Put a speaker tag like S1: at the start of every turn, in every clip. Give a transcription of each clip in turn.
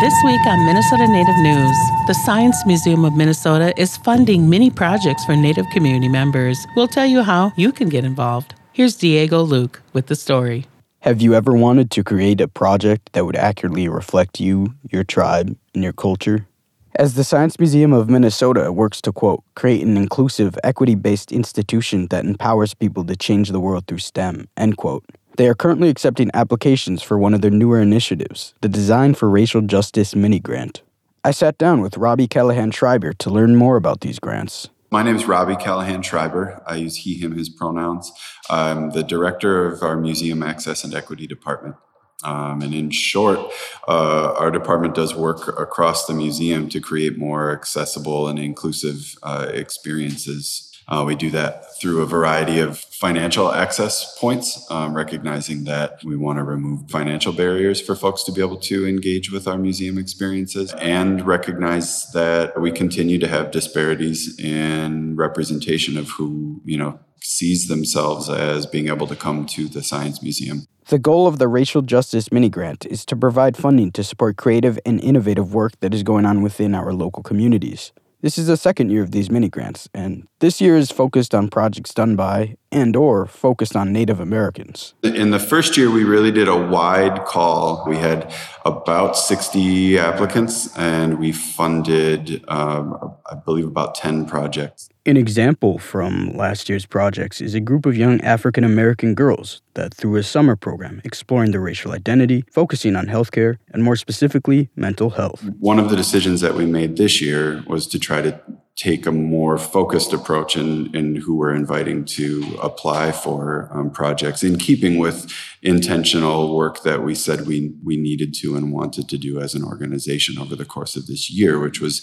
S1: This week on Minnesota Native News, the Science Museum of Minnesota is funding many projects for Native community members. We'll tell you how you can get involved. Here's Diego Luke with the story.
S2: Have you ever wanted to create a project that would accurately reflect you, your tribe, and your culture? As the Science Museum of Minnesota works to, quote, create an inclusive, equity based institution that empowers people to change the world through STEM, end quote. They are currently accepting applications for one of their newer initiatives, the Design for Racial Justice mini grant. I sat down with Robbie Callahan Schreiber to learn more about these grants.
S3: My name is Robbie Callahan Schreiber. I use he, him, his pronouns. I'm the director of our Museum Access and Equity Department. Um, and in short, uh, our department does work across the museum to create more accessible and inclusive uh, experiences uh, we do that through a variety of financial access points, um, recognizing that we want to remove financial barriers for folks to be able to engage with our museum experiences and recognize that we continue to have disparities in representation of who, you know, sees themselves as being able to come to the Science Museum.
S2: The goal of the Racial Justice Mini Grant is to provide funding to support creative and innovative work that is going on within our local communities. This is the second year of these mini grants, and this year is focused on projects done by and or focused on Native Americans.
S3: In the first year, we really did a wide call. We had about 60 applicants, and we funded, um, I believe, about 10 projects.
S2: An example from last year's projects is a group of young African American girls that, through a summer program exploring their racial identity, focusing on healthcare, and more specifically, mental health.
S3: One of the decisions that we made this year was to try to take a more focused approach in, in who we're inviting to apply for um, projects in keeping with intentional work that we said we, we needed to and wanted to do as an organization over the course of this year, which was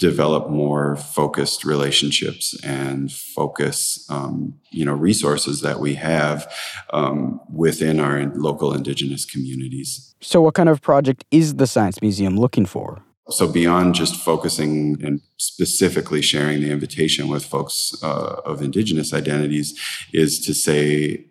S3: develop more focused relationships and focus, um, you know, resources that we have um, within our local indigenous communities.
S2: So what kind of project is the Science Museum looking for?
S3: So beyond just focusing and specifically sharing the invitation with folks uh, of indigenous identities is to say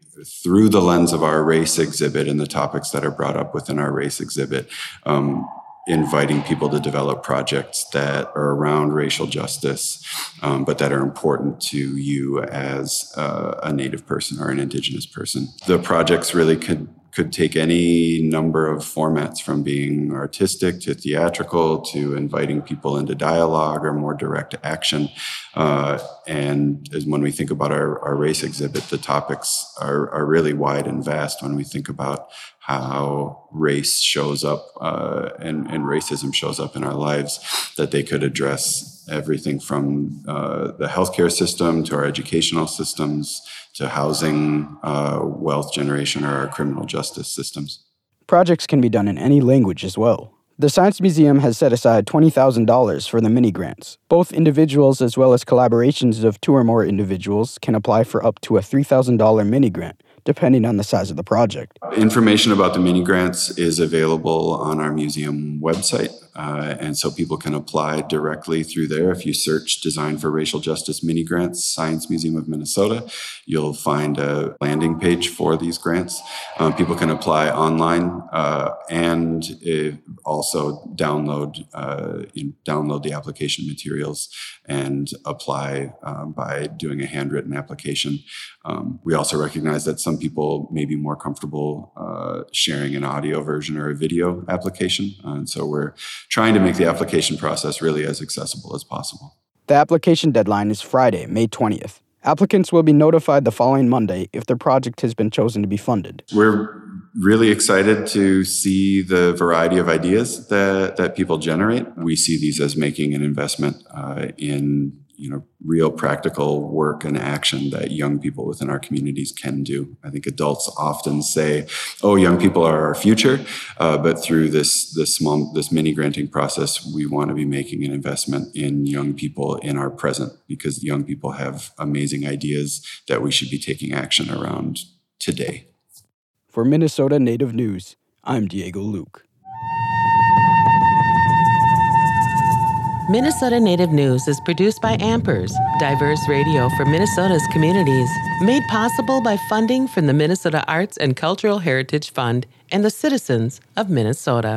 S3: through the lens of our race exhibit and the topics that are brought up within our race exhibit um, inviting people to develop projects that are around racial justice, um, but that are important to you as uh, a Native person or an Indigenous person. The projects really could could take any number of formats from being artistic to theatrical to inviting people into dialogue or more direct action. Uh, and when we think about our, our race exhibit, the topics are, are really wide and vast when we think about how race shows up uh, and, and racism shows up in our lives, that they could address everything from uh, the healthcare system to our educational systems to housing, uh, wealth generation, or our criminal justice systems.
S2: Projects can be done in any language as well. The Science Museum has set aside $20,000 for the mini grants. Both individuals as well as collaborations of two or more individuals can apply for up to a $3,000 mini grant, depending on the size of the project.
S3: Information about the mini grants is available on our museum website, uh, and so people can apply directly through there. If you search Design for Racial Justice Mini Grants, Science Museum of Minnesota, you'll find a landing page for these grants. Um, people can apply online uh, and also download uh, download the application materials and apply um, by doing a handwritten application. Um, we also recognize that some people may be more comfortable uh, sharing an audio version or a video application. Uh, and so we're trying to make the application process really as accessible as possible.
S2: The application deadline is Friday, May 20th. Applicants will be notified the following Monday if their project has been chosen to be funded.
S3: We're really excited to see the variety of ideas that, that people generate. We see these as making an investment uh, in you know real practical work and action that young people within our communities can do. I think adults often say oh young people are our future uh, but through this this small this mini granting process we want to be making an investment in young people in our present because young people have amazing ideas that we should be taking action around today.
S2: For minnesota native news i'm diego luke
S1: Minnesota Native News is produced by Ampers, diverse radio for Minnesota's communities, made possible by funding from the Minnesota Arts and Cultural Heritage Fund and the citizens of Minnesota.